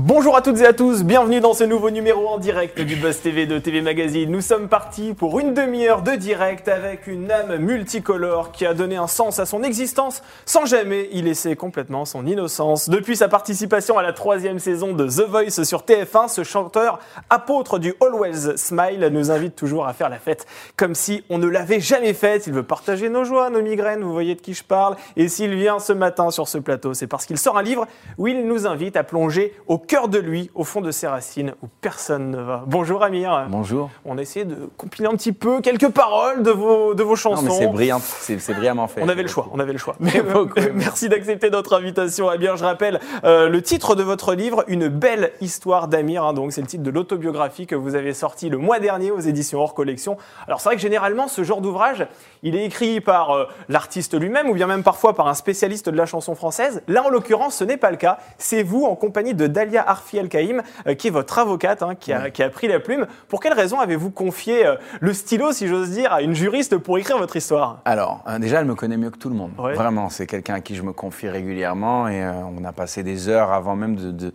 Bonjour à toutes et à tous, bienvenue dans ce nouveau numéro en direct du Buzz TV de TV Magazine. Nous sommes partis pour une demi-heure de direct avec une âme multicolore qui a donné un sens à son existence sans jamais y laisser complètement son innocence. Depuis sa participation à la troisième saison de The Voice sur TF1, ce chanteur apôtre du Always Smile nous invite toujours à faire la fête comme si on ne l'avait jamais faite. Il veut partager nos joies, nos migraines, vous voyez de qui je parle. Et s'il vient ce matin sur ce plateau, c'est parce qu'il sort un livre où il nous invite à plonger au cœur de lui, au fond de ses racines, où personne ne va. Bonjour Amir. Bonjour. On a essayé de compiler un petit peu quelques paroles de vos, de vos chansons. Non, mais c'est brillant, c'est c'est brillamment fait. On avait le choix, on avait le choix. Mais, euh, merci d'accepter notre invitation. Amir, je rappelle euh, le titre de votre livre, Une belle histoire d'Amir. hein, donc c'est le titre de l'autobiographie que vous avez sorti le mois dernier aux éditions hors collection. Alors c'est vrai que généralement ce genre d'ouvrage, il est écrit par euh, l'artiste lui-même ou bien même parfois par un spécialiste de la chanson française. Là en l'occurrence, ce n'est pas le cas. C'est vous en compagnie de Dalia Arfi El Kaïm, euh, qui est votre avocate, hein, qui, a, qui a pris la plume. Pour quelle raison avez-vous confié euh, le stylo, si j'ose dire, à une juriste pour écrire votre histoire? Alors, euh, déjà, elle me connaît mieux que tout le monde. Ouais. Vraiment, c'est quelqu'un à qui je me confie régulièrement et euh, on a passé des heures avant même de- de-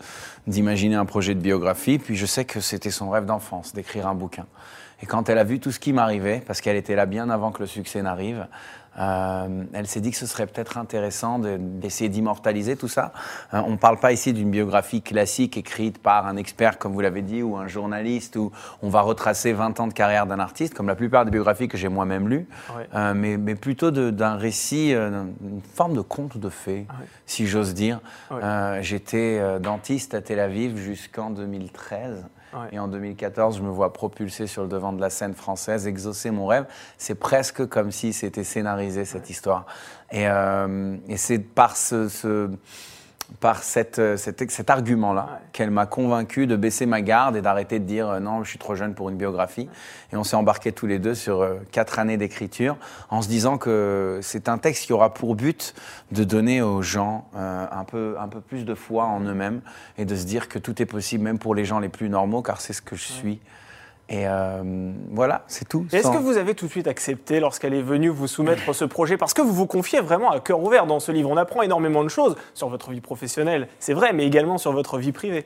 d'imaginer un projet de biographie. Puis je sais que c'était son rêve d'enfance, d'écrire un bouquin. Et quand elle a vu tout ce qui m'arrivait, parce qu'elle était là bien avant que le succès n'arrive, euh, elle s'est dit que ce serait peut-être intéressant de- d'essayer d'immortaliser tout ça. Euh, on ne parle pas ici d'une biographie classique écrite par un expert, comme vous l'avez dit, ou un journaliste, où on va retracer 20 ans de carrière d'un artiste, comme la plupart des biographies que j'ai moi-même lues, Ouais. Euh, mais, mais plutôt d'un récit, une forme de conte de fées, si j'ose dire. Ouais. J'étais dentiste à Tel Aviv jusqu'en 2013. Ouais. Et en 2014, je me vois propulsé sur le devant de la scène française, exaucer mon rêve. C'est presque comme si c'était scénarisé, cette histoire. Et, euh, et c'est par ce, ce- par cette, euh, cet, argument-là Ouais. qu'elle m'a convaincu de baisser ma garde et d'arrêter de dire euh, non, je suis trop jeune pour une biographie. Et on s'est embarqués tous les deux sur euh, quatre années d'écriture en se disant que c'est un texte qui aura pour but de donner aux gens euh, un, peu, un peu plus de foi en eux-mêmes et de se dire que tout est possible, même pour les gens les plus normaux, car c'est ce que je suis. Et euh, voilà, c'est tout. Est-ce que vous avez tout de suite accepté lorsqu'elle est venue vous soumettre ce projet? Parce que vous vous confiez vraiment à cœur ouvert dans ce livre. On apprend énormément de choses sur votre vie professionnelle, c'est vrai, mais également sur votre vie privée.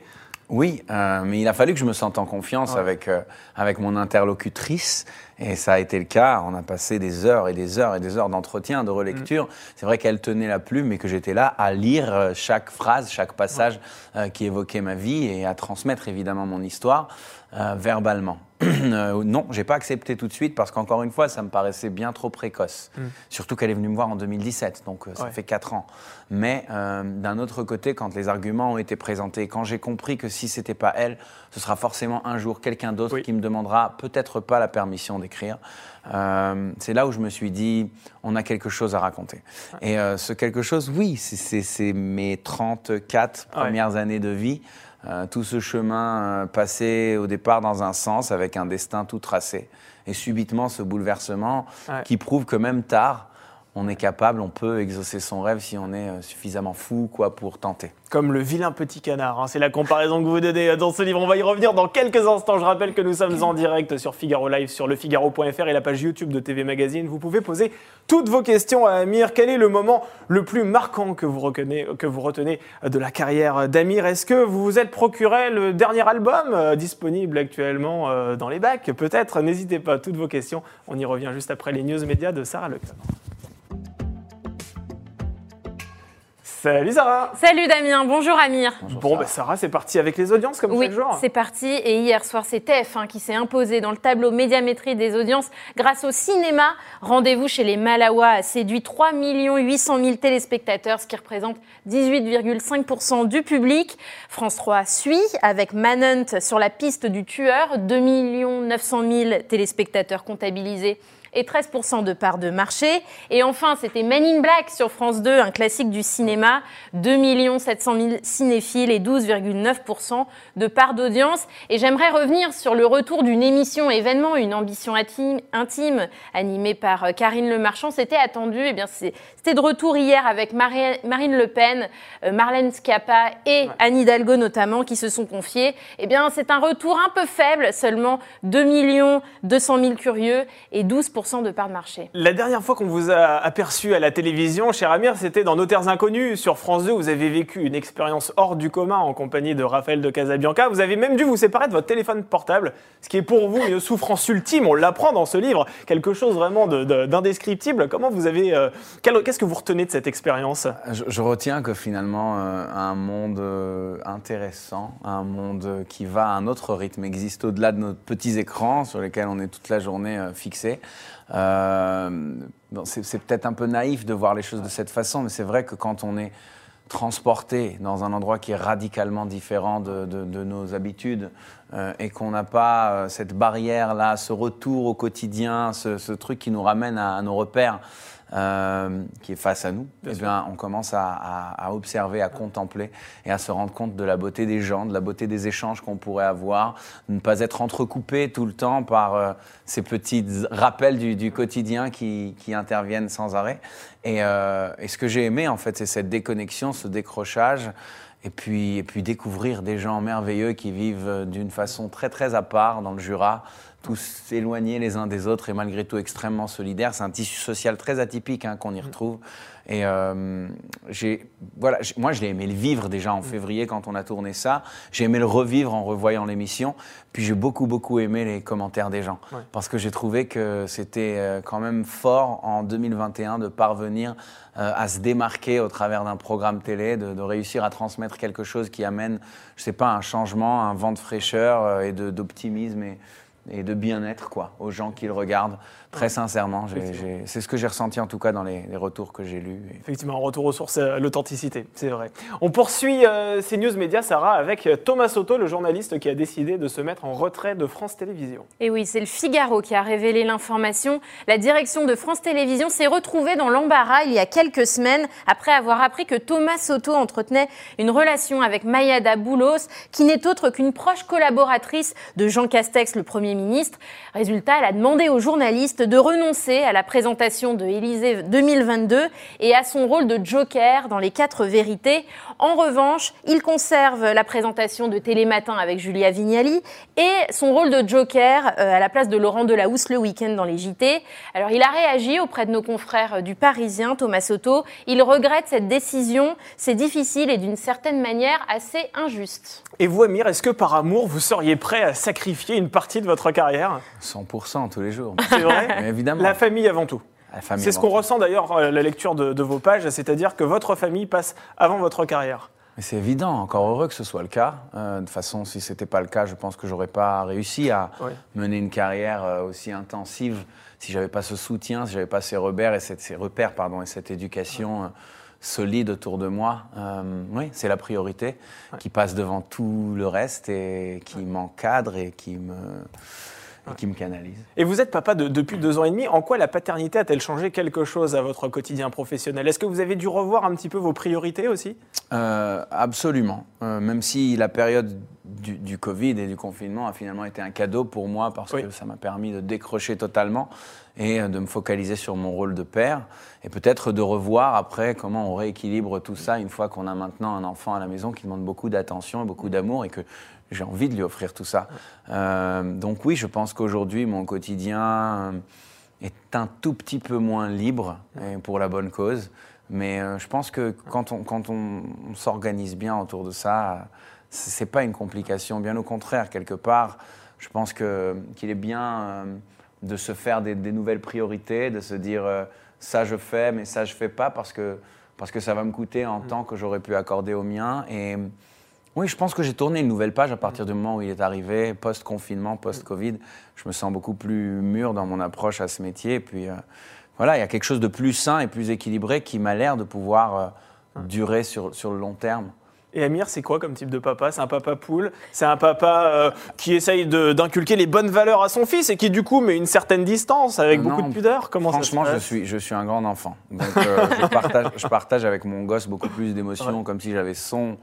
Oui, euh, mais il a fallu que je me sente en confiance Ouais. avec, euh, avec mon interlocutrice. Et ça a été le cas. On a passé des heures et des heures et des heures d'entretien, de relecture. C'est vrai qu'elle tenait la plume et que j'étais là à lire euh, chaque phrase, chaque passage euh, qui évoquait ma vie et à transmettre évidemment mon histoire euh, verbalement. Euh, non, j'ai pas accepté tout de suite parce qu'encore une fois, ça me paraissait bien trop précoce. Surtout qu'elle est venue me voir en 2017, donc ça Ouais. fait 4 ans. Mais d'un autre côté, quand les arguments ont été présentés, quand j'ai compris que si c'était pas elle, ce sera forcément un jour quelqu'un d'autre Oui. qui me demandera peut-être pas la permission euh, c'est là où je me suis dit, on a quelque chose à raconter. Et euh, ce quelque chose, oui, c'est- mes 34 Ouais. premières années de vie. Euh, tout ce chemin passé au départ dans un sens avec un destin tout tracé. Et subitement ce bouleversement Ouais. qui prouve que même tard, on est capable, on peut exaucer son rêve si on est euh, suffisamment fou quoi, pour tenter. Comme le vilain petit canard, hein. c'est la comparaison que vous donnez dans ce livre. On va y revenir dans quelques instants. Je rappelle que nous sommes en direct sur Figaro Live, sur lefigaro.fr et la page YouTube de TV Magazine. Vous pouvez poser toutes vos questions à Amir. Quel est le moment le plus marquant que vous, retenez, que vous retenez de la carrière d'Amir? Est-ce que vous vous êtes procuré le dernier album euh, disponible actuellement euh, dans les bacs? Peut-être, n'hésitez pas, toutes vos questions. On y revient juste après les news médias de Sarah Leclerc. Salut Sarah Salut Damien, bonjour Amir. Bon, bah Sarah, c'est parti avec les audiences comme Oui, chaque jour. c'est parti. Et hier soir, c'est TF1 qui s'est imposé dans le tableau médiamétrie des audiences grâce au cinéma. Rendez-vous chez les Malawa a séduit 3 800 000 téléspectateurs, ce qui représente 18,5% du public. France 3 suit avec Manhunt sur la piste du tueur, 2 900 000 téléspectateurs comptabilisés et 13% de part de marché. Et enfin, c'était Men in Black sur France 2, un classique du cinéma, 2 700 000 cinéphiles et 12,9% de part d'audience. Et j'aimerais revenir sur le retour d'une émission événement, une ambition intime, animée par euh, Karine Le Marchand. C'était attendu, et bien c'est- c'était de retour hier avec Mari- Marine Le Pen, euh, Marlène Schiappa et Anne Hidalgo notamment qui se sont confiés. Eh bien, c'est un retour un peu faible, seulement 2 200 000 curieux et 12 10% de part de marché. La dernière fois qu'on vous a aperçu à la télévision, cher Amir, c'était dans Nos Terres Inconnues sur France 2. Vous avez vécu une expérience hors du commun en compagnie de Raphaël de Casabianca. Vous avez même dû vous séparer de votre téléphone portable, ce qui est pour vous une souffrance ultime. On l'apprend dans ce livre, quelque chose vraiment de- de- d'indescriptible. Comment vous avez, euh, qu'est-ce que vous retenez de cette expérience? Je, je retiens que finalement, euh, un monde euh, intéressant, un monde qui va à un autre rythme, existe au-delà de nos petits écrans sur lesquels on est toute la journée euh, fixé. Euh, c'est peut-être un peu naïf de voir les choses de cette façon, mais c'est vrai que quand on est transporté dans un endroit qui est radicalement différent de, nos habitudes euh, et qu'on n'a pas euh, cette barrière-là, ce retour au quotidien, ce, truc qui nous ramène à nos repères, euh, qui est face à nous, eh bien, on commence à, à- à observer, à contempler et à se rendre compte de la beauté des gens, de la beauté des échanges qu'on pourrait avoir, de ne pas être entrecoupé tout le temps par euh, ces petits rappels du, du quotidien qui, qui interviennent sans arrêt. Et, euh, et ce que j'ai aimé, en fait, c'est cette déconnexion, ce décrochage. Et puis, et puis découvrir des gens merveilleux qui vivent euh, d'une façon très très à part dans le Jura, tous éloignés les uns des autres et malgré tout extrêmement solidaires. C'est un tissu social très atypique hein, qu'on y retrouve. Et euh, j'ai, voilà, moi je l'ai aimé le vivre déjà en février quand on a tourné ça. J'ai aimé le revivre en revoyant l'émission. Puis j'ai beaucoup beaucoup aimé les commentaires des gens Ouais. parce que j'ai trouvé que c'était euh, quand même fort en 2021 de parvenir euh, à se démarquer au travers d'un programme télé, de, de réussir à transmettre quelque chose qui amène, je sais pas, un changement, un vent de fraîcheur euh, et d'optimisme et, et de bien-être quoi aux gens qui le regardent. Très sincèrement, c'est ce que j'ai ressenti en tout cas dans les, les retours que j'ai lus. Et- Effectivement, un retour aux sources, euh, l'authenticité, c'est vrai. On poursuit euh, ces news médias, Sarah, avec euh, Thomas Soto, le journaliste qui a décidé de se mettre en retrait de France Télévisions. Et oui, c'est le Figaro qui a révélé l'information. La direction de France Télévisions s'est retrouvée dans l'embarras il y a quelques semaines après avoir appris que Thomas Soto entretenait une relation avec Mayada Boulos, qui n'est autre qu'une proche collaboratrice de Jean Castex, le Premier ministre. Résultat, elle a demandé aux journalistes de renoncer à la présentation de Élysée 2022 et à son rôle de joker dans les quatre vérités. En revanche, il conserve la présentation de Télématin avec Julia Vignali et son rôle de joker euh, à la place de Laurent Delahousse le week-end dans les JT. Alors il a réagi auprès de nos confrères du Parisien, Thomas Soto. Il regrette cette décision. C'est difficile et d'une certaine manière assez injuste. Et vous, Amir, est-ce que par amour, vous seriez prêt à sacrifier une partie de votre carrière? 100% tous les jours. C'est vrai? Mais évidemment. La famille avant tout. C'est ce qu'on ressent d'ailleurs à la lecture de, de vos pages, c'est-à-dire que votre famille passe avant votre carrière. C'est évident, encore heureux que ce soit le cas. Euh, de toute façon, si c'était pas le cas, je pense que j'aurais pas réussi à Ouais. mener une carrière euh, aussi intensive si j'avais pas ce soutien, si j'avais pas ces repères et cette, ces repères pardon et cette éducation euh, solide autour de moi. Euh, oui, c'est la priorité qui passe devant tout le reste et qui m'encadre et qui me et qui me canalise. Et vous êtes papa de- depuis deux ans et demi. En quoi la paternité a-t-elle changé quelque chose à votre quotidien professionnel? Est-ce que vous avez dû revoir un petit peu vos priorités aussi? Euh, absolument. Euh, même si la période du, du Covid et du confinement a finalement été un cadeau pour moi parce Oui. que ça m'a permis de décrocher totalement et euh, de me focaliser sur mon rôle de père et peut-être de revoir après comment on rééquilibre tout ça une fois qu'on a maintenant un enfant à la maison qui demande beaucoup d'attention et beaucoup d'amour et que j'ai envie de lui offrir tout ça. Euh, donc oui, je pense qu'aujourd'hui, mon quotidien euh, est un tout petit peu moins libre et pour la bonne cause. Mais euh, je pense que quand on, quand on, on s'organise bien autour de ça, c'est pas une complication. Bien au contraire, quelque part, je pense que- qu'il est bien euh, de se faire des, des nouvelles priorités, de se dire euh, ça je fais, mais ça je fais pas parce que, parce que ça va me coûter en temps que j'aurais pu accorder au mien. Et oui, je pense que j'ai tourné une nouvelle page à partir du moment où il est arrivé, post-confinement, post-Covid. Je me sens beaucoup plus mûr dans mon approche à ce métier. Et puis, euh, voilà, il y a quelque chose de plus sain et plus équilibré qui m'a l'air de pouvoir euh, durer sur, sur le long terme. Et Amir, c'est quoi comme type de papa? C'est un papa poule? C'est un papa euh, qui essaye d'inculquer les bonnes valeurs à son fils et qui du coup met une certaine distance avec beaucoup de pudeur? Comment Franchement, ça se je suis, je suis un grand enfant. Donc, euh, je, partage, je partage avec mon gosse beaucoup plus d'émotions, comme si j'avais son.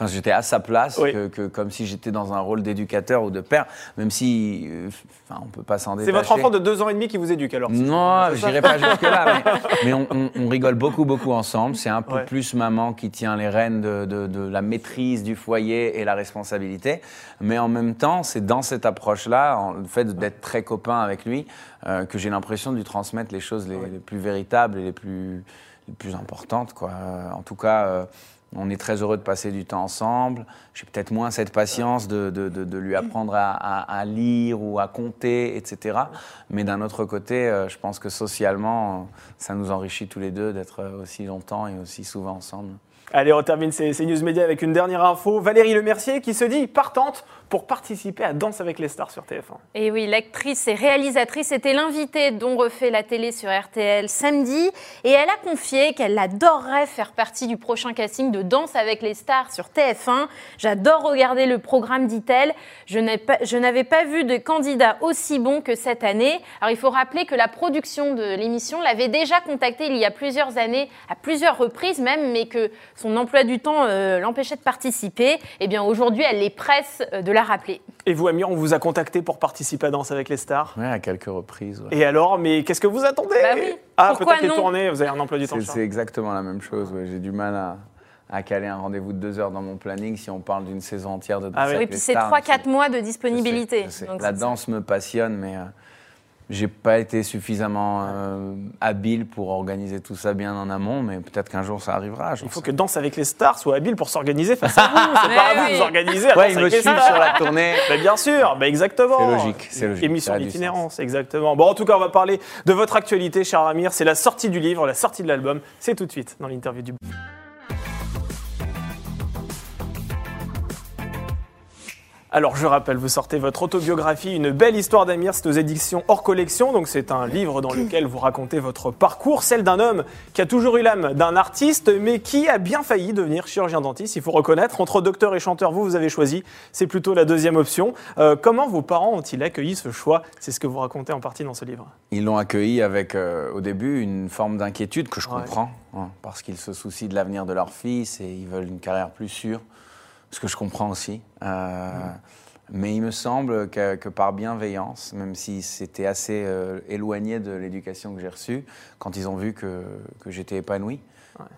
Enfin, j'étais à sa place, Oui. que, que comme si j'étais dans un rôle d'éducateur ou de père, même si. euh, enfin, on peut pas s'en C'est détacher. votre enfant de deux ans et demi qui vous éduque alors Non, C'est ça j'irai pas jusque-là, mais, mais on, on- on rigole beaucoup, beaucoup ensemble. C'est un peu Ouais. plus maman qui tient les rênes de, de- de la maîtrise du foyer et la responsabilité. Mais en même temps, c'est dans cette approche-là, le fait d'être très copain avec lui, euh, que j'ai l'impression de lui transmettre les choses les, les plus véritables et les plus, les plus importantes. Quoi. Euh, En tout cas, euh, on est très heureux de passer du temps ensemble. J'ai peut-être moins cette patience de, de- de- lui apprendre à, à- à lire ou à compter, etc. Mais d'un autre côté, euh, je pense que socialement, euh, ça nous enrichit tous les deux d'être euh, aussi longtemps et aussi souvent ensemble. Allez, on termine ces, ces news médias avec une dernière info. Valérie Lemercier qui se dit partante pour participer à Danse avec les stars sur TF1. Et oui, l'actrice et réalisatrice était l'invitée dont refait la télé sur RTL samedi. Et elle a confié qu'elle adorerait faire partie du prochain casting de Danse avec les stars sur TF1. J'adore regarder le programme, dit-elle. Je n'ai pas- n'avais pas vu de candidat aussi bon que cette année. Alors il faut rappeler que la production de l'émission l'avait déjà contactée il y a plusieurs années, à plusieurs reprises même, mais que son emploi du temps euh, l'empêchait de participer. Et bien aujourd'hui, elle les presse euh, de la rappeler. Et vous, Amir, on vous a contacté pour participer à Danse avec les stars. Ouais, à quelques reprises. ouais. Et alors, mais qu'est-ce que vous attendez Bah oui. Ah, peut-être les tournées, vous avez un emploi du temps. C'est exactement la même chose. ouais. J'ai du mal à, à caler un rendez-vous de deux heures dans mon planning si on parle d'une saison entière de Danse Ah Oui, les puis c'est stars. 3-4 mois de Je sais, disponibilité. je sais. Donc La danse me passionne, mais euh, j'ai pas été suffisamment euh, habile pour organiser tout ça bien en amont, mais peut-être qu'un jour ça arrivera. Il faut sais que Danse avec les stars soit habile pour s'organiser face à vous. C'est Mais pas à vous de vous organiser à Ouais, ils me suivent sur la tournée. Mais bien sûr, bah exactement. C'est logique, c'est logique, Émission d'itinérance, exactement. Bon, en tout cas, on va parler de votre actualité, cher Amir. C'est la sortie du livre, la sortie de l'album. C'est tout de suite dans l'interview du. Alors, je rappelle, vous sortez votre autobiographie, Une belle histoire d'Amir, c'est aux éditions hors collection. Donc, c'est un livre dans lequel vous racontez votre parcours, celle d'un homme qui a toujours eu l'âme d'un artiste, mais qui a bien failli devenir chirurgien dentiste. Il faut reconnaître, entre docteur et chanteur, vous, vous avez choisi. C'est plutôt la deuxième option. Euh, comment vos parents ont-ils accueilli ce choix? C'est ce que vous racontez en partie dans ce livre. Ils l'ont accueilli avec, euh, au début, une forme d'inquiétude que je Ouais. comprends, hein, parce qu'ils se soucient de l'avenir de leur fils et ils veulent une carrière plus sûre, ce que je comprends aussi. Euh, Mais il me semble que, que par bienveillance, même si c'était assez euh, éloigné de l'éducation que j'ai reçue, quand ils ont vu que, que j'étais épanoui,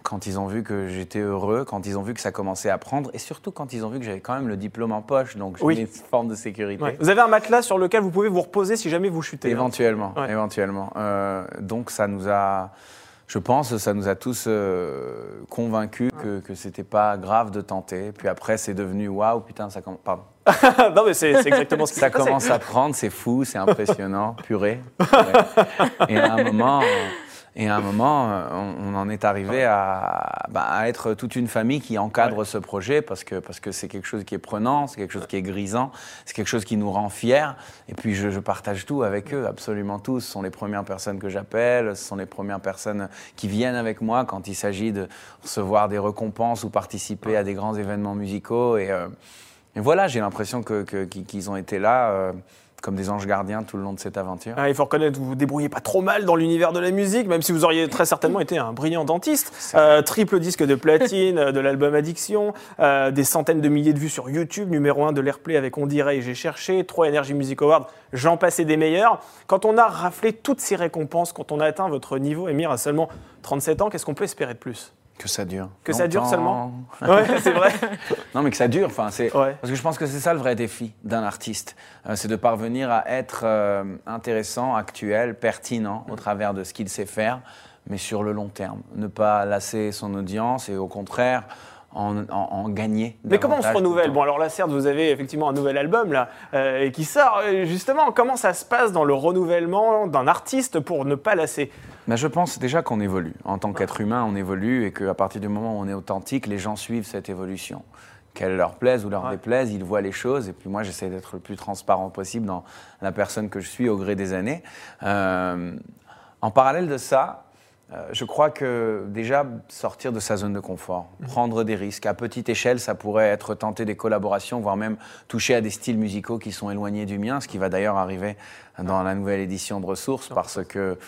quand ils ont vu que j'étais heureux, quand ils ont vu que ça commençait à prendre, et surtout quand ils ont vu que j'avais quand même le diplôme en poche, donc j'ai Oui. une forme de sécurité. Ouais. Vous avez un matelas sur lequel vous pouvez vous reposer si jamais vous chutez. hein. Éventuellement, Ouais. éventuellement. Euh, donc ça nous a, je pense, ça nous a tous euh, convaincus que, que c'était pas grave de tenter. Puis après, c'est devenu waouh, putain, ça, comm- pardon. non, mais c'est exactement ce qui ça commence à prendre, c'est fou, c'est impressionnant, purée. Ouais. Et à un moment, euh, et à un moment, euh, on, on en est arrivé à, bah, à être toute une famille qui encadre ce projet parce que parce que c'est quelque chose qui est prenant, c'est quelque chose qui est grisant, c'est quelque chose qui nous rend fiers. Et puis je, je partage tout avec eux, absolument tout. Ce sont les premières personnes que j'appelle, ce sont les premières personnes qui viennent avec moi quand il s'agit de recevoir des récompenses ou participer à des grands événements musicaux. Et, euh, et voilà, j'ai l'impression que- que- qu'ils qu'ils ont été là euh, comme des anges gardiens tout le long de cette aventure. Ah, il faut reconnaître, vous vous débrouillez pas trop mal dans l'univers de la musique, même si vous auriez très certainement été un brillant dentiste. Euh, triple disque de platine, euh, de l'album Addiction, euh, des centaines de milliers de vues sur YouTube, numéro 1 de l'Airplay avec On dirait et J'ai cherché, 3 Energy Music Awards, j'en passais des meilleurs. Quand on a raflé toutes ces récompenses, quand on a atteint votre niveau, Emir, à seulement 37 ans, qu'est-ce qu'on peut espérer de plus? Que ça dure. Que ça dure seulement Ouais, c'est vrai. Non, mais que ça dure. Enfin, c'est Ouais. parce que je pense que c'est ça le vrai défi d'un artiste, Euh, c'est de parvenir à être euh, intéressant, actuel, pertinent au travers de ce qu'il sait faire, mais sur le long terme. Ne pas lasser son audience et au contraire en, en- en gagner. Mais comment on se renouvelle. Bon, alors là, certes, vous avez effectivement un nouvel album là, euh, qui sort. Euh, Justement, comment ça se passe dans le renouvellement d'un artiste pour ne pas lasser? Ben, je pense déjà qu'on évolue. En tant qu'être humain, on évolue et qu'à partir du moment où on est authentique, les gens suivent cette évolution. Qu'elle leur plaise ou leur Ouais. déplaise, ils voient les choses. Et puis moi, j'essaie d'être le plus transparent possible dans la personne que je suis au gré des années. Euh, en parallèle de ça, euh, je crois que déjà sortir de sa zone de confort, prendre des risques. À petite échelle, ça pourrait être tenter des collaborations, voire même toucher à des styles musicaux qui sont éloignés du mien, ce qui va d'ailleurs arriver dans la nouvelle édition de Ressources, parce que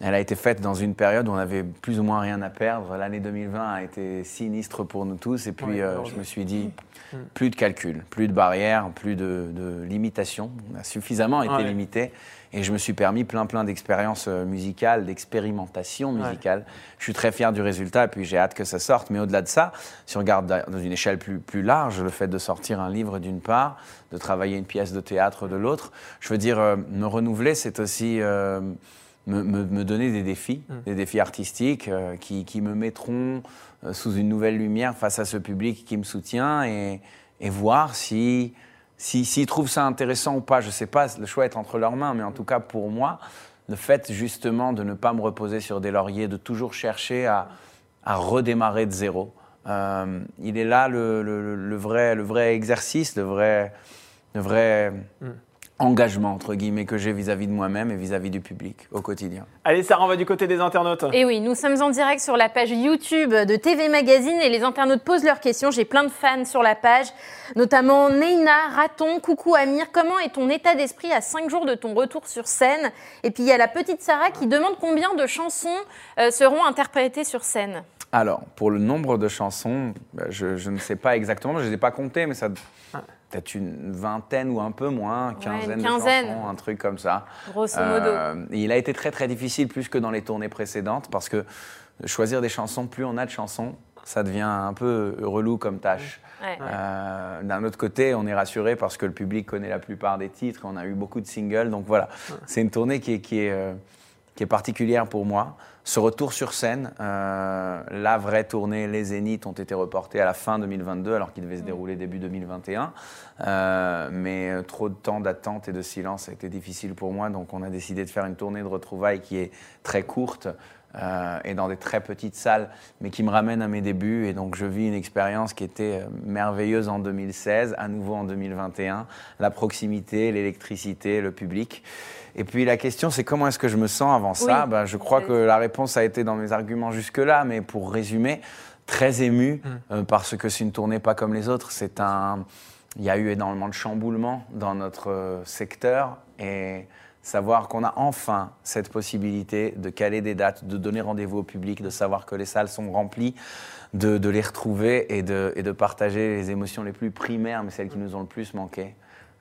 Elle a été faite dans une période où on avait plus ou moins rien à perdre. L'année 2020 a été sinistre pour nous tous. Et puis, Ouais, euh, je me suis dit, Mm. plus de calcul, plus de barrières, plus de, de limitations. On a suffisamment été Ouais. limité. Et je me suis permis plein, plein d'expériences euh, musicales, d'expérimentation Ouais. musicale. Je suis très fier du résultat et puis j'ai hâte que ça sorte. Mais au-delà de ça, si on regarde da- dans une échelle plus, plus large, le fait de sortir un livre d'une part, de travailler une pièce de théâtre de l'autre, je veux dire, euh, me renouveler, c'est aussi euh, me, me- me donner des défis, Mm. des défis artistiques euh, qui, qui me mettront euh, sous une nouvelle lumière face à ce public qui me soutient et, et voir si si- s'ils trouvent ça intéressant ou pas. Je sais pas, le choix est entre leurs mains, mais en tout cas pour moi, le fait justement de ne pas me reposer sur des lauriers, de toujours chercher à, à redémarrer de zéro, euh, il est là le, le- le vrai, le vrai exercice, le vrai, le vrai Mm. Engagement entre guillemets que j'ai vis-à-vis de moi-même et vis-à-vis du public au quotidien. Allez, Sarah, on va du côté des internautes. Et oui, nous sommes en direct sur la page YouTube de TV Magazine et les internautes posent leurs questions. J'ai plein de fans sur la page, notamment Neina, Raton, coucou Amir. Comment est ton état d'esprit à 5 jours de ton retour sur scène? Et puis il y a la petite Sarah qui demande combien de chansons euh, seront interprétées sur scène. Alors, pour le nombre de chansons, bah, je, je ne sais pas exactement, je ne les ai pas comptées, mais ça peut-être une vingtaine ou un peu moins, quinzaine, une quinzaine. de chansons, un truc comme ça. Grosso modo. Euh, il a été très très difficile, plus que dans les tournées précédentes, parce que choisir des chansons, plus on a de chansons, ça devient un peu relou comme tâche. Ouais. Euh, D'un autre côté, on est rassuré parce que le public connaît la plupart des titres, on a eu beaucoup de singles, donc voilà, c'est une tournée qui est, qui est, euh, qui est particulière pour moi. Ce retour sur scène, euh, la vraie tournée, les Zéniths ont été reportés à la fin 2022 alors qu'ils devaient se dérouler début 2021. Euh, mais euh, trop de temps d'attente et de silence a été difficile pour moi, donc on a décidé de faire une tournée de retrouvailles qui est très courte euh, et dans des très petites salles, mais qui me ramène à mes débuts. Et donc je vis une expérience qui était euh, merveilleuse en 2016, à nouveau en 2021. La proximité, l'électricité, le public. Et puis la question, c'est comment est-ce que je me sens avant ça Oui. Ben, Je crois que la réponse a été dans mes arguments jusque-là, mais pour résumer, très ému euh, parce que c'est une tournée pas comme les autres. C'est un, il y a eu énormément de chamboulements dans notre euh, secteur et savoir qu'on a enfin cette possibilité de caler des dates, de donner rendez-vous au public, de savoir que les salles sont remplies, de, de les retrouver et de, et de partager les émotions les plus primaires, mais celles qui nous ont le plus manqué.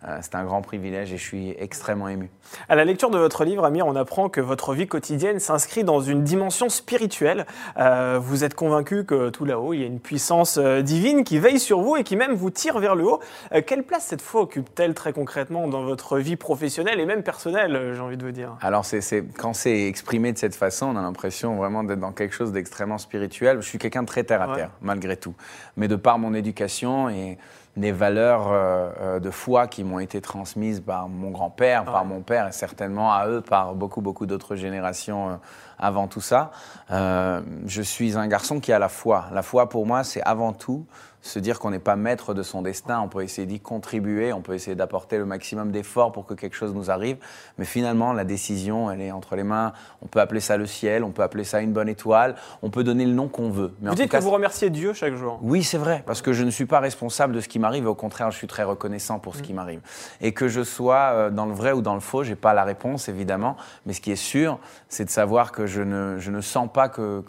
Euh, c'est un grand privilège et je suis extrêmement ému. À la lecture de votre livre, Amir, on apprend que votre vie quotidienne s'inscrit dans une dimension spirituelle. Euh, vous êtes convaincu que tout là-haut, il y a une puissance euh, divine qui veille sur vous et qui même vous tire vers le haut. Euh, quelle place cette foi occupe-t-elle très concrètement dans votre vie professionnelle et même personnelle, j'ai envie de vous dire? Alors, c'est, c'est- quand c'est exprimé de cette façon, on a l'impression vraiment d'être dans quelque chose d'extrêmement spirituel. Je suis quelqu'un de très terre à Ouais. terre, malgré tout. Mais de par mon éducation et des valeurs euh, euh, de foi qui m'ont été transmises par mon grand-père, par mon père et certainement à eux par beaucoup, beaucoup d'autres générations euh, avant tout ça, euh, je suis un garçon qui a la foi. La foi, pour moi, c'est avant tout se dire qu'on n'est pas maître de son destin. On peut essayer d'y contribuer, on peut essayer d'apporter le maximum d'efforts pour que quelque chose nous arrive. Mais finalement, la décision, elle est entre les mains. On peut appeler ça le ciel, on peut appeler ça une bonne étoile, on peut donner le nom qu'on veut. Mais Vous dites cas, que vous remerciez Dieu chaque jour. oui, c'est vrai, parce que je ne suis pas responsable de ce qui m'arrive, au contraire, je suis très reconnaissant pour ce qui m'arrive. Et que je sois euh, dans le vrai ou dans le faux, j'ai pas la réponse, évidemment, mais ce qui est sûr, c'est de savoir que je ne, je ne sens pas que,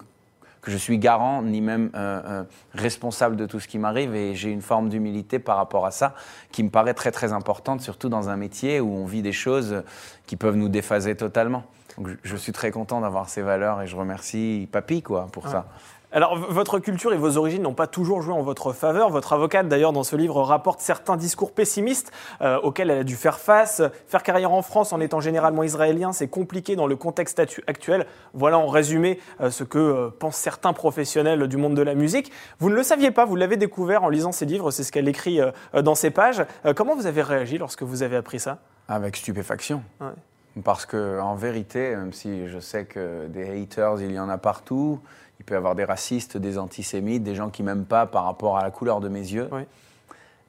que je suis garant, ni même euh, euh, responsable de tout ce qui m'arrive, et j'ai une forme d'humilité par rapport à ça, qui me paraît très très importante, surtout dans un métier où on vit des choses qui peuvent nous déphaser totalement. Donc, je, je suis très content d'avoir ces valeurs, et je remercie Papy, quoi, pour ça. Alors, votre culture et vos origines n'ont pas toujours joué en votre faveur. Votre avocate, d'ailleurs, dans ce livre, rapporte certains discours pessimistes euh, auxquels elle a dû faire face. Faire carrière en France en étant généralement israélien, c'est compliqué dans le contexte actuel. Voilà en résumé euh, ce que euh, pensent certains professionnels du monde de la musique. Vous ne le saviez pas, vous l'avez découvert en lisant ses livres, c'est ce qu'elle écrit dans ses pages. Comment vous avez réagi lorsque vous avez appris ça? Avec stupéfaction. Ouais. Parce que, en vérité, même si je sais que des haters, il y en a partout, il peut y avoir des racistes, des antisémites, des gens qui m'aiment pas par rapport à la couleur de mes yeux. Oui.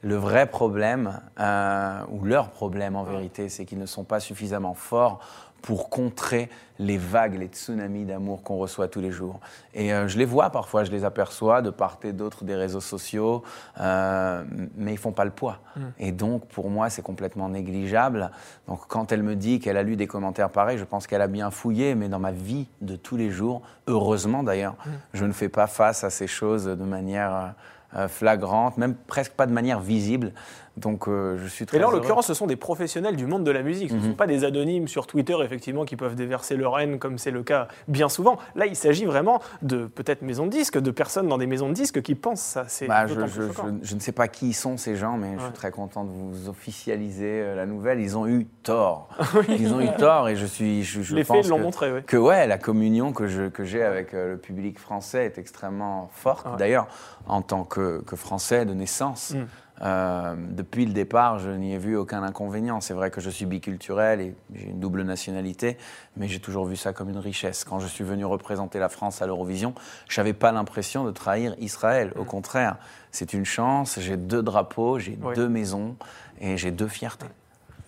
Le vrai problème, euh, ou leur problème en vérité, c'est qu'ils ne sont pas suffisamment forts pour contrer les vagues, les tsunamis d'amour qu'on reçoit tous les jours. Et euh, je les vois parfois, je les aperçois de part et d'autre des réseaux sociaux, euh, mais ils font pas le poids. Mm. Et donc, pour moi, c'est complètement négligeable. Donc, quand elle me dit qu'elle a lu des commentaires pareils, je pense qu'elle a bien fouillé, mais dans ma vie de tous les jours, heureusement d'ailleurs, Mm. je ne fais pas face à ces choses de manière euh, euh, flagrante, même presque pas de manière visible. Donc, euh, je suis très Et là, en l'occurrence, ce sont des professionnels du monde de la musique. Ce ne Mhm. sont pas des anonymes sur Twitter, effectivement, qui peuvent déverser leur haine, comme c'est le cas bien souvent. Là, il s'agit vraiment de peut-être maisons de disques, de personnes dans des maisons de disques qui pensent ça. C'est Bah, je, ne sais pas qui sont ces gens, mais je suis très content de vous officialiser euh, la nouvelle. Ils ont eu tort. Ils ont eu tort et je suis. Je, Les pense faits l'ont montré, oui. que ouais, la communion que j'ai avec euh, le public français est extrêmement forte. Ouais. D'ailleurs, en tant que, que français de naissance. Mm. Euh, depuis le départ, je n'y ai vu aucun inconvénient. C'est vrai que je suis biculturel et j'ai une double nationalité, mais j'ai toujours vu ça comme une richesse. Quand je suis venu représenter la France à l'Eurovision, je n'avais pas l'impression de trahir Israël. Au contraire, c'est une chance. J'ai deux drapeaux, j'ai Oui. deux maisons et j'ai deux fiertés.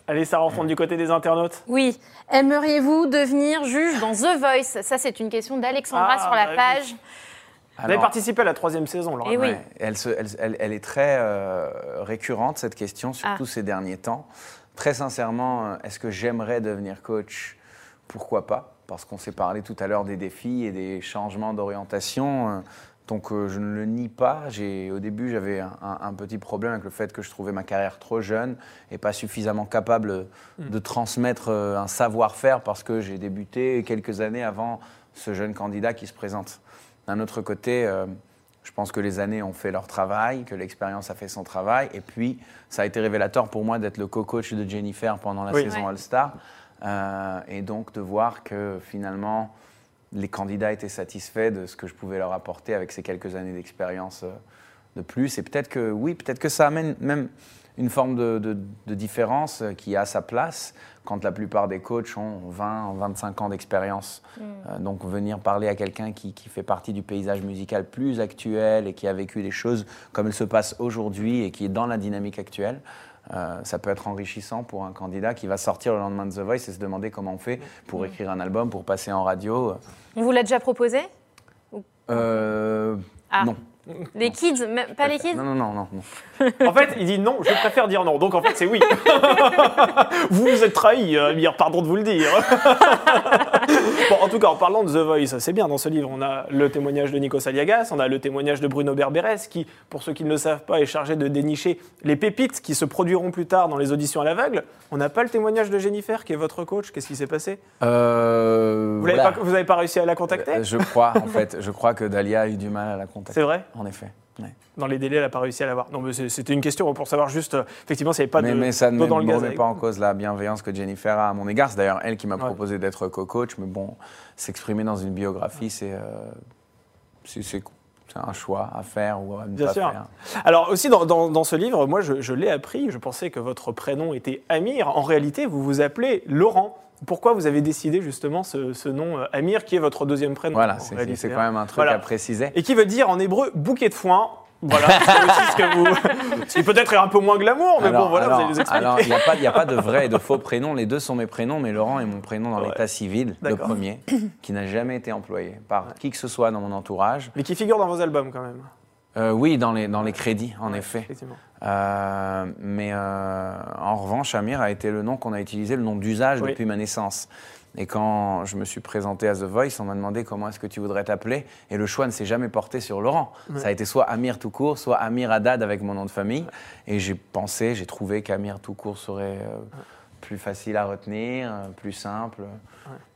Allez, ça rentre du côté des internautes. Oui. Aimeriez-vous devenir juge dans The Voice? Ça, c'est une question d'Alexandra Ah, sur la bah oui. Vous avez participé à la troisième saison, Laura. Eh oui. Ouais, elle, se- elle- elle- elle est très euh, récurrente, cette question, surtout Ah. ces derniers temps. Très sincèrement, euh, est-ce que j'aimerais devenir coach? Pourquoi pas? Parce qu'on s'est parlé tout à l'heure des défis et des changements d'orientation. euh, Donc euh, je ne le nie pas. J'ai- Au début, j'avais un, un- un petit problème avec le fait que je trouvais ma carrière trop jeune et pas suffisamment capable de transmettre un savoir-faire parce que j'ai débuté quelques années avant ce jeune candidat qui se présente. D'un autre côté, euh, je pense que les années ont fait leur travail, que l'expérience a fait son travail. Et puis, ça a été révélateur pour moi d'être le co-coach de Jennifer pendant la Oui. saison Ouais. All-Star. Euh, et donc de voir que finalement, les candidats étaient satisfaits de ce que je pouvais leur apporter avec ces quelques années d'expérience euh, de plus. Et peut-être que, oui, peut-être que ça amène même une forme de, de- de différence qui a sa place quand la plupart des coachs ont 20, 25 ans d'expérience. Euh, donc venir parler à quelqu'un qui, qui fait partie du paysage musical plus actuel et qui a vécu des choses comme elles se passent aujourd'hui et qui est dans la dynamique actuelle, euh, ça peut être enrichissant pour un candidat qui va sortir le lendemain de The Voice et se demander comment on fait pour écrire un album, pour passer en radio. On vous l'a déjà proposé Euh, Ah. Non. Les kids même- Pas les kids Non, non, non, non. non. En fait, il dit non, je préfère dire non. Donc en fait, c'est oui. vous vous êtes trahi, euh, Amir, pardon de vous le dire. bon, en tout cas, en parlant de The Voice, c'est bien dans ce livre. On a le témoignage de Nico Saliagas, on a le témoignage de Bruno Berberes, qui, pour ceux qui ne le savent pas, est chargé de dénicher les pépites qui se produiront plus tard dans les auditions à l'aveugle. On n'a pas le témoignage de Jennifer, qui est votre coach. Qu'est-ce qui s'est passé Euh, Vous n'avez voilà. pas réussi à la contacter Euh, Je crois, en fait, je crois que Dalia a eu du mal à la contacter. C'est vrai En effet. ouais. Dans les délais, elle n'a pas réussi à l'avoir. Non, mais c'était une question pour savoir juste, euh, effectivement, s'il n'y avait pas mais, de mais ça ne dans le gaz. remet avec- pas en cause la bienveillance que Jennifer a à mon égard. C'est d'ailleurs elle qui m'a Ouais. proposé d'être co-coach. Mais bon, s'exprimer dans une biographie, c'est euh, c'est- un choix à faire ou à ne Bien pas sûr. faire. Alors aussi dans, dans- dans ce livre, moi je, je l'ai appris, je pensais que votre prénom était Amir. En réalité, vous vous appelez Laurent. Pourquoi vous avez décidé justement ce, ce nom euh, Amir, qui est votre deuxième prénom Voilà, c'est hein. quand même un truc Voilà. à préciser. Et qui veut dire en hébreu bouquet de foin. Voilà, c'est aussi ce que vous. Ce qui peut-être est un peu moins glamour, mais bon, voilà, vous allez nous expliquer. alors, il n'y a, pas- a de vrai et de faux prénoms. Les deux sont mes prénoms, mais Laurent est mon prénom dans Ouais. l'état civil, le premier, qui n'a jamais été employé par qui que ce soit dans mon entourage. Mais qui figure dans vos albums quand même. Euh, oui, dans les, dans les crédits, en effet. Euh, mais euh, en revanche, Amir a été le nom qu'on a utilisé, le nom d'usage Oui. depuis ma naissance. Et quand je me suis présenté à The Voice, on m'a demandé comment est-ce que tu voudrais t'appeler. Et le choix ne s'est jamais porté sur Laurent. Ça a été soit Amir tout court, soit Amir Haddad avec mon nom de famille. Et j'ai pensé, j'ai trouvé qu'Amir tout court serait plus facile à retenir, plus simple.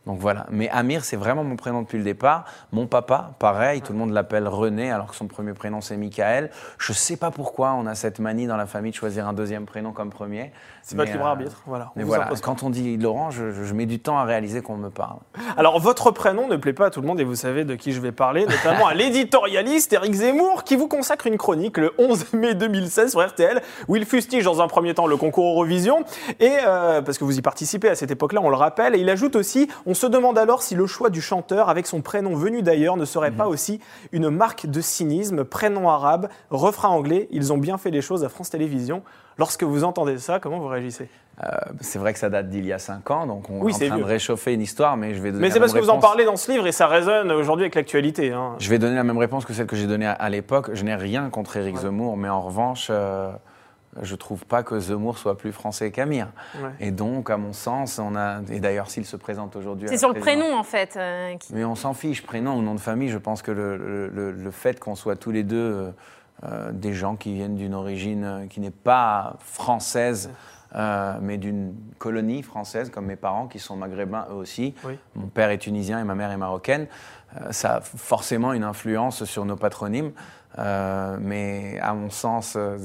Donc voilà. Mais Amir, c'est vraiment mon prénom depuis le départ. Mon papa, pareil, tout le monde l'appelle René, alors que son premier prénom c'est Michael. Je sais pas pourquoi on a cette manie dans la famille de choisir un deuxième prénom comme premier. C'est votre libre euh, arbitre. Voilà. Mais voilà, quand on dit Laurent, je, je- je mets du temps à réaliser qu'on me parle. Alors, votre prénom ne plaît pas à tout le monde et vous savez de qui je vais parler, notamment à l'éditorialiste Eric Zemmour qui vous consacre une chronique le 11 mai 2016 sur RTL où il fustige dans un premier temps le concours Eurovision et euh, parce que vous y participez à cette époque-là, on le rappelle, et il ajoute aussi on se demande alors si le choix du chanteur avec son prénom venu d'ailleurs ne serait pas aussi une marque de cynisme, prénom arabe, refrain anglais, ils ont bien fait les choses à France Télévisions. Lorsque vous entendez ça, comment vous réagissez? Euh, c'est vrai que ça date d'il y a 5 ans, donc on Oui, est en train vieux. de réchauffer une histoire, mais je vais donner Mais c'est parce que vous en parlez dans ce livre et ça résonne aujourd'hui avec l'actualité. hein. Je vais donner la même réponse que celle que j'ai donnée à, à l'époque. Je n'ai rien contre Éric Ouais. Zemmour, mais en revanche, euh, je trouve pas que Zemmour soit plus français qu'Amir. Ouais. Et donc, à mon sens, on a. Et d'ailleurs, s'il se présente aujourd'hui. à C'est sur le prénom, en fait. euh, qui- Mais on s'en fiche, prénom ou nom de famille. Je pense que le, le- fait qu'on soit tous les deux euh, euh, des gens qui viennent d'une origine qui n'est pas française, euh, mais d'une colonie française, comme mes parents qui sont maghrébins eux aussi. Oui. Mon père est tunisien et ma mère est marocaine. Euh, ça a forcément une influence sur nos patronymes. Euh, mais à mon sens, euh,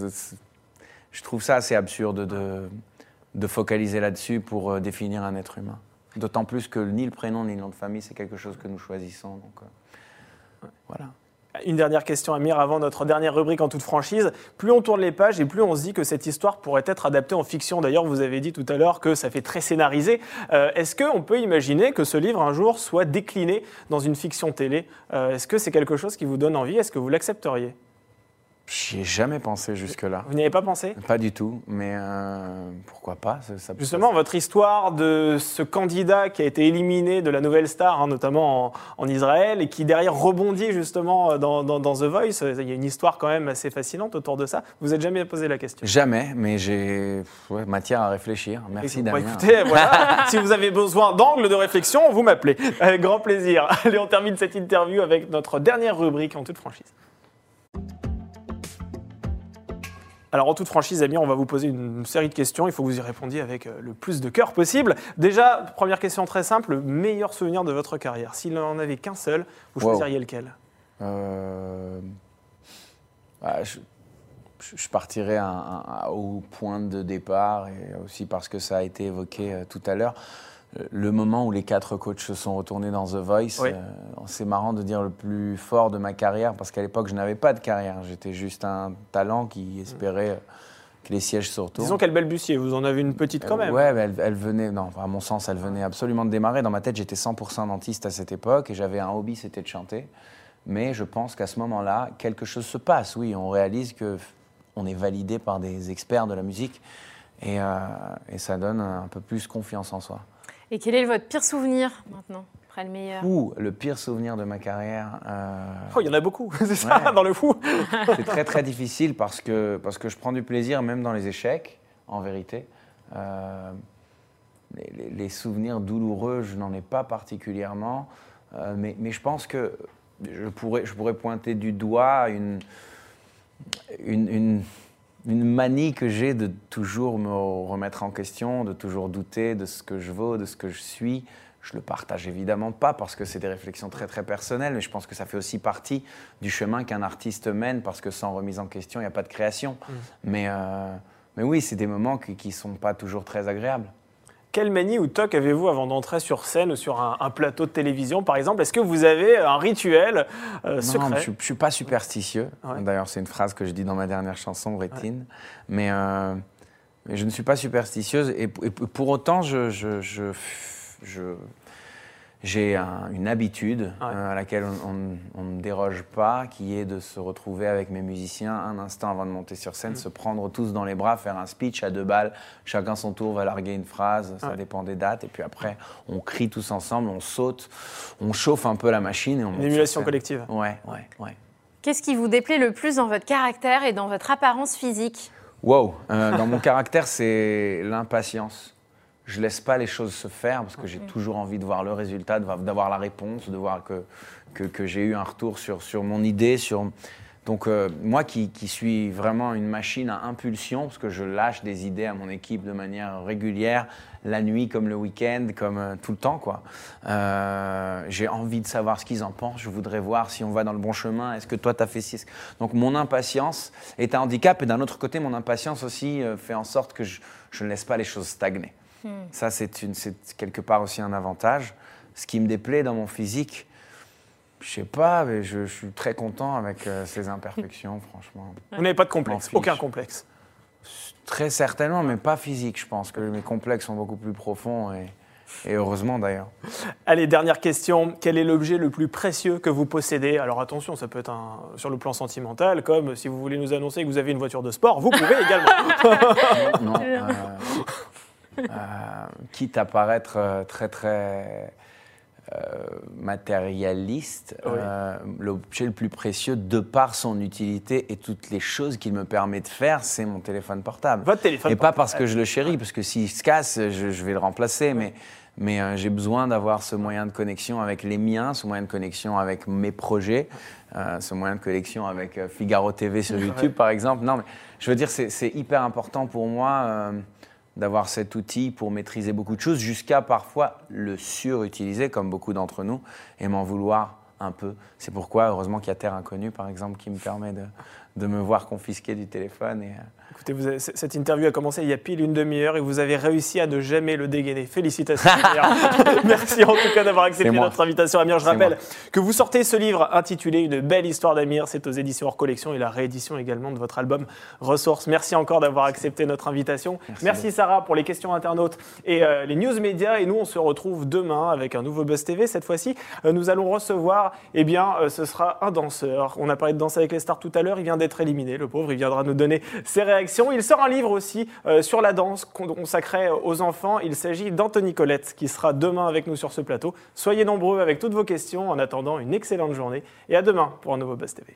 je trouve ça assez absurde de, focaliser là-dessus pour euh, définir un être humain. D'autant plus que ni le prénom ni le nom de famille, c'est quelque chose que nous choisissons. Donc, euh, voilà. Une dernière question, Amir, avant notre dernière rubrique en toute franchise. Plus on tourne les pages et plus on se dit que cette histoire pourrait être adaptée en fiction. D'ailleurs, vous avez dit tout à l'heure que ça fait très scénarisé. Euh, Est-ce qu'on peut imaginer que ce livre, un jour, soit décliné dans une fiction télé? Est-ce que c'est quelque chose qui vous donne envie? Est-ce que vous l'accepteriez? J'y ai jamais pensé jusque-là. Vous n'y avez pas pensé? Pas du tout, mais euh, pourquoi pas ça- ça- Justement, votre histoire de ce candidat qui a été éliminé de la nouvelle star, hein, notamment en, en Israël, et qui derrière rebondit justement dans, dans- dans The Voice, il y a une histoire quand même assez fascinante autour de ça. Vous n'êtes jamais posé la question? Jamais, mais j'ai ouais, matière à réfléchir. Merci Bon, Damien. écoutez, voilà, si vous avez besoin d'angle de réflexion, vous m'appelez. Avec grand plaisir. Allez, on termine cette interview avec notre dernière rubrique en toute franchise. Alors en toute franchise, Amir, on va vous poser une série de questions. Il faut que vous y répondiez avec euh, le plus de cœur possible. Déjà, première question très simple, le meilleur souvenir de votre carrière. S'il n'en avait qu'un seul, vous Wow. choisiriez lequel? Euh, bah, je, je- je partirai un- un- au point de départ et aussi parce que ça a été évoqué euh, tout à l'heure. Euh, Le moment où les quatre coachs se sont retournés dans The Voice, Oui. euh, c'est marrant de dire le plus fort de ma carrière parce qu'à l'époque je n'avais pas de carrière. J'étais juste un talent qui espérait euh, que les sièges se retournent. Disons qu'elle balbutiait, vous en avez une petite quand Euh, même. Ouais, mais elle, elle venait, non, à mon sens, elle venait absolument de démarrer. Dans ma tête, j'étais 100% dentiste à cette époque et j'avais un hobby, c'était de chanter. Mais je pense qu'à ce moment-là, quelque chose se passe. Oui, on réalise que on est validé par des experts de la musique et, euh, et ça donne un peu plus confiance en soi. Et quel est votre pire souvenir maintenant Après le meilleur? Ou le pire souvenir de ma carrière. euh, Oh, il y en a beaucoup, c'est ça, Ouais. dans le fou. C'est très très difficile parce que, parce que je prends du plaisir même dans les échecs, en vérité. Euh, les, les- les souvenirs douloureux, je n'en ai pas particulièrement, Euh, mais, mais je pense que je pourrais, je pourrais pointer du doigt une, une, une- une manie que j'ai de toujours me remettre en question, de toujours douter de ce que je vaux, de ce que je suis. Je le partage évidemment pas parce que c'est des réflexions très très personnelles, mais je pense que ça fait aussi partie du chemin qu'un artiste mène parce que sans remise en question, il n'y a pas de création. Mais, euh, mais oui, c'est des moments qui ne sont pas toujours très agréables. Quelle manie ou toc avez-vous avant d'entrer sur scène ou sur un, un plateau de télévision, par exemple? Est-ce que vous avez un rituel euh, Non, secret? mais je ne suis pas superstitieux. Ouais. D'ailleurs, c'est une phrase que je dis dans ma dernière chanson, Rétine. Mais, euh, mais je ne suis pas superstitieuse. Et, et pour autant, je, je- je- je- j'ai un- une habitude euh, à laquelle on- on on ne déroge pas, qui est de se retrouver avec mes musiciens un instant avant de monter sur Mm. scène, se prendre tous dans les bras, faire un speech à deux balles. Chacun son tour va larguer une phrase, ça Ouais. dépend des dates. Et puis après, on crie tous ensemble, on saute, on chauffe un peu la machine et on monte Une sur émulation scène. collective. Ouais, ouais, ouais. Qu'est-ce qui vous déplaît le plus dans votre caractère et dans votre apparence physique? Wow. Euh, dans mon caractère, c'est l'impatience. Je laisse pas les choses se faire parce que j'ai toujours envie de voir le résultat, d'avoir la réponse, de voir que, que, que j'ai eu un retour sur, sur mon idée. Sur... Donc, euh, moi qui, qui suis vraiment une machine à impulsion, parce que je lâche des idées à mon équipe de manière régulière, la nuit comme le week-end, comme euh, tout le temps, quoi. Euh, j'ai envie de savoir ce qu'ils en pensent. Je voudrais voir si on va dans le bon chemin. Est-ce que toi, tu as fait ci Donc, mon impatience est un handicap. Et d'un autre côté, mon impatience aussi euh, fait en sorte que je, je ne laisse pas les choses stagner. Ça, c'est quelque part aussi un avantage. Ce qui me déplaît dans mon physique, je sais pas, mais je, je suis très content avec euh, ces imperfections, franchement. Vous n'avez pas de complexe, aucun complexe. Très certainement, mais pas physique, je pense que mes complexes sont beaucoup plus profonds et, et heureusement d'ailleurs. Allez, dernière question. Quel est l'objet le plus précieux que vous possédez? Alors attention, ça peut être un- sur le plan sentimental, comme si vous voulez nous annoncer que vous avez une voiture de sport, vous pouvez également. Non, euh, quitte à paraître euh, très très euh, matérialiste, Oui. euh, l'objet le plus précieux, de par son utilité et toutes les choses qu'il me permet de faire, c'est mon téléphone portable. Votre téléphone Et pas parce que je le chéris, parce que s'il se casse, je, je vais le remplacer. Mais, mais euh, j'ai besoin d'avoir ce moyen de connexion avec les miens, ce moyen de connexion avec mes projets, euh, ce moyen de connexion avec euh, Figaro TV sur YouTube, par exemple. Non, mais je veux dire, c'est c'est hyper important pour moi euh, d'avoir cet outil pour maîtriser beaucoup de choses, jusqu'à parfois le surutiliser, comme beaucoup d'entre nous, et m'en vouloir un peu. C'est pourquoi, heureusement qu'il y a Terre Inconnue, par exemple, qui me permet de, de me voir confisquer du téléphone. Et, euh, Écoutez, vous avez- c- cette interview a commencé il y a pile une demi-heure et vous avez réussi à ne jamais le dégainer. Félicitations. Merci en tout cas d'avoir accepté notre invitation. Amir, je rappelle que vous sortez ce livre intitulé Une belle histoire d'Amir. C'est aux éditions hors collection et la réédition également de votre album Ressources. Merci encore d'avoir accepté notre invitation. Merci, Sarah pour les questions internautes et euh, les news médias. Et nous, on se retrouve demain avec un nouveau Buzz TV. Cette fois-ci, euh, nous allons recevoir, eh bien, euh, ce sera un danseur. On a parlé de danse avec les stars tout à l'heure. Il vient d'être éliminé, le pauvre. Il viendra nous donner ses réactions. Il sort un livre aussi euh, sur la danse con- consacré aux enfants. Il s'agit d'Anthony Colette qui sera demain avec nous sur ce plateau. Soyez nombreux avec toutes vos questions. En attendant, une excellente journée et à demain pour un nouveau Buzz TV.